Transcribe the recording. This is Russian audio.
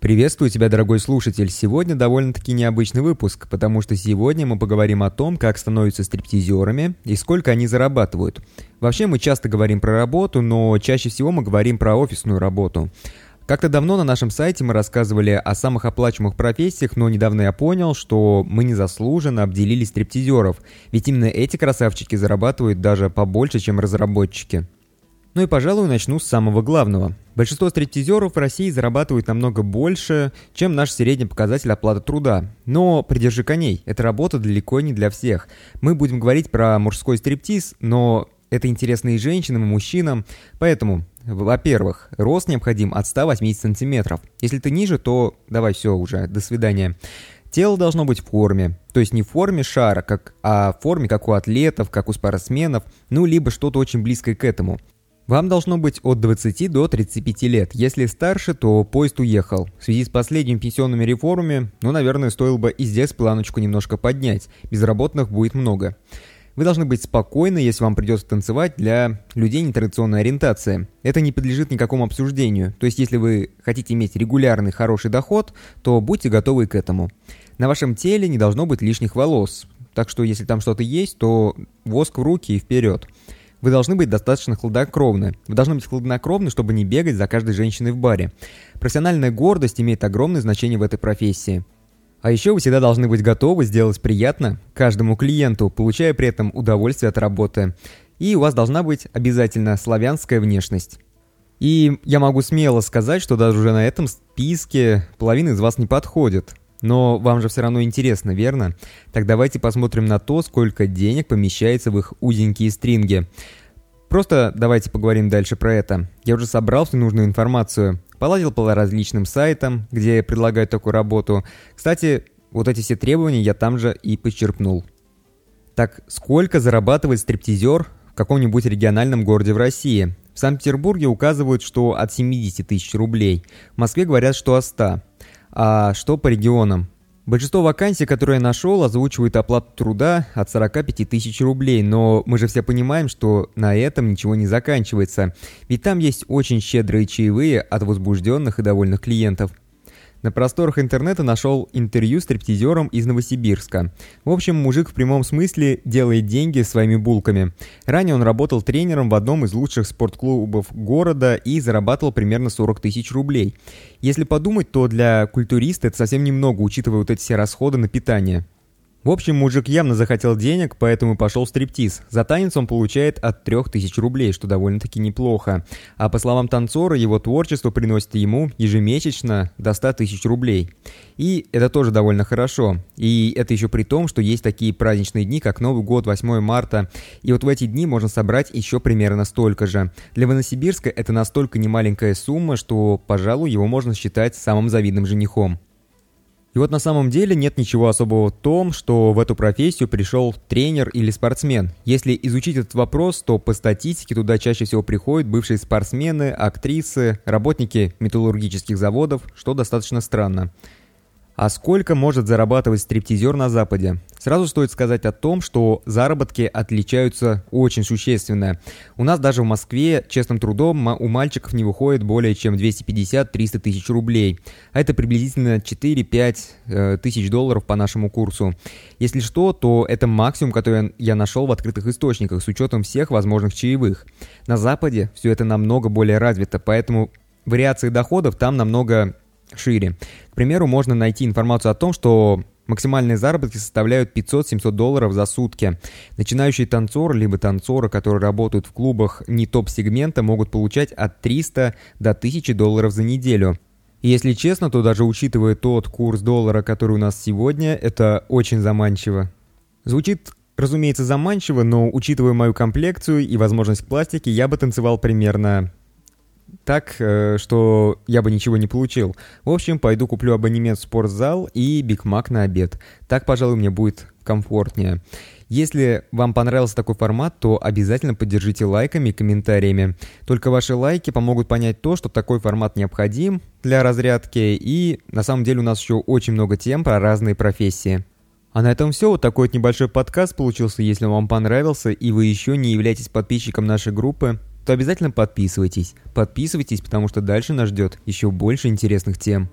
Приветствую тебя, дорогой слушатель. Сегодня довольно-таки необычный выпуск, потому что сегодня мы поговорим о том, как становятся стриптизерами и сколько они зарабатывают. Вообще мы часто говорим про работу, но чаще всего мы говорим про офисную работу. Как-то давно на нашем сайте мы рассказывали о самых оплачиваемых профессиях, но недавно я понял, что мы незаслуженно обделили стриптизеров, ведь именно эти красавчики зарабатывают даже побольше, чем разработчики. Ну и, пожалуй, начну с самого главного. Большинство стриптизеров в России зарабатывают намного больше, чем наш средний показатель оплаты труда. Но придержи коней, эта работа далеко не для всех. Мы будем говорить про мужской стриптиз, но это интересно и женщинам, и мужчинам. Поэтому, во-первых, рост необходим от 180 сантиметров. Если ты ниже, то давай все уже, до свидания. Тело должно быть в форме, то есть не в форме шара, как, а в форме, как у атлетов, как у спортсменов, ну либо что-то очень близкое к этому. Вам должно быть от 20 до 35 лет. Если старше, то поезд уехал. В связи с последними пенсионными реформами, ну, наверное, стоило бы и здесь планочку немножко поднять. Безработных будет много. Вы должны быть спокойны, если вам придется танцевать для людей нетрадиционной ориентации. Это не подлежит никакому обсуждению. То есть, если вы хотите иметь регулярный хороший доход, то будьте готовы к этому. На вашем теле не должно быть лишних волос. Так что, если там что-то есть, то воск в руки и вперед. Вы должны быть достаточно хладнокровны. Вы должны быть хладнокровны, чтобы не бегать за каждой женщиной в баре. Профессиональная гордость имеет огромное значение в этой профессии. А еще вы всегда должны быть готовы сделать приятно каждому клиенту, получая при этом удовольствие от работы. И у вас должна быть обязательно славянская внешность. И я могу смело сказать, что даже уже на этом списке половина из вас не подходит. Но вам же все равно интересно, верно? Так давайте посмотрим на то, сколько денег помещается в их узенькие стринги. Просто давайте поговорим дальше про это. Я уже собрал всю нужную информацию, поладил по различным сайтам, где предлагают такую работу. Кстати, вот эти все требования я там же и подчеркнул. Так, сколько зарабатывает стриптизер в каком-нибудь региональном городе в России? В Санкт-Петербурге указывают, что от 70 тысяч рублей. В Москве говорят, что от 100. А что по регионам? Большинство вакансий, которые я нашел, озвучивают оплату труда от 45 тысяч рублей, но мы же все понимаем, что на этом ничего не заканчивается, ведь там есть очень щедрые чаевые от возбужденных и довольных клиентов. На просторах интернета нашел интервью с стриптизером из Новосибирска. В общем, мужик в прямом смысле делает деньги своими булками. Ранее он работал тренером в одном из лучших спортклубов города и зарабатывал примерно 40 тысяч рублей. Если подумать, то для культуриста это совсем немного, учитывая вот эти все расходы на питание. В общем, мужик явно захотел денег, поэтому пошел в стриптиз. За танец он получает от 3000 рублей, что довольно-таки неплохо. А по словам танцора, его творчество приносит ему ежемесячно до 100 тысяч рублей. И это тоже довольно хорошо. И это еще при том, что есть такие праздничные дни, как Новый год, 8 марта. И вот в эти дни можно собрать еще примерно столько же. Для Новосибирска это настолько немаленькая сумма, что, пожалуй, его можно считать самым завидным женихом. И вот на самом деле нет ничего особого в том, что в эту профессию пришел тренер или спортсмен. Если изучить этот вопрос, то по статистике туда чаще всего приходят бывшие спортсмены, актрисы, работники металлургических заводов, что достаточно странно. А сколько может зарабатывать стриптизер на Западе? Сразу стоит сказать о том, что заработки отличаются очень существенно. У нас даже в Москве честным трудом у мальчиков не выходит более чем 250-300 тысяч рублей. А это приблизительно 4-5 э, тысяч долларов по нашему курсу. Если что, то это максимум, который я нашел в открытых источниках с учетом всех возможных чаевых. На Западе все это намного более развито, поэтому вариации доходов там намного шире. К примеру, можно найти информацию о том, что Максимальные заработки составляют 500-700 долларов за сутки. Начинающие танцоры, либо танцоры, которые работают в клубах не топ-сегмента, могут получать от 300 до 1000 долларов за неделю. Если честно, то даже учитывая тот курс доллара, который у нас сегодня, это очень заманчиво. Звучит, разумеется, заманчиво, но учитывая мою комплекцию и возможность пластики, я бы танцевал примерно так, э, что я бы ничего не получил. В общем, пойду куплю абонемент в спортзал и Биг Мак на обед. Так, пожалуй, мне будет комфортнее. Если вам понравился такой формат, то обязательно поддержите лайками и комментариями. Только ваши лайки помогут понять то, что такой формат необходим для разрядки, и на самом деле у нас еще очень много тем про разные профессии. А на этом все. Вот такой вот небольшой подкаст получился. Если вам понравился и вы еще не являетесь подписчиком нашей группы, то обязательно подписывайтесь. Подписывайтесь, потому что дальше нас ждет еще больше интересных тем.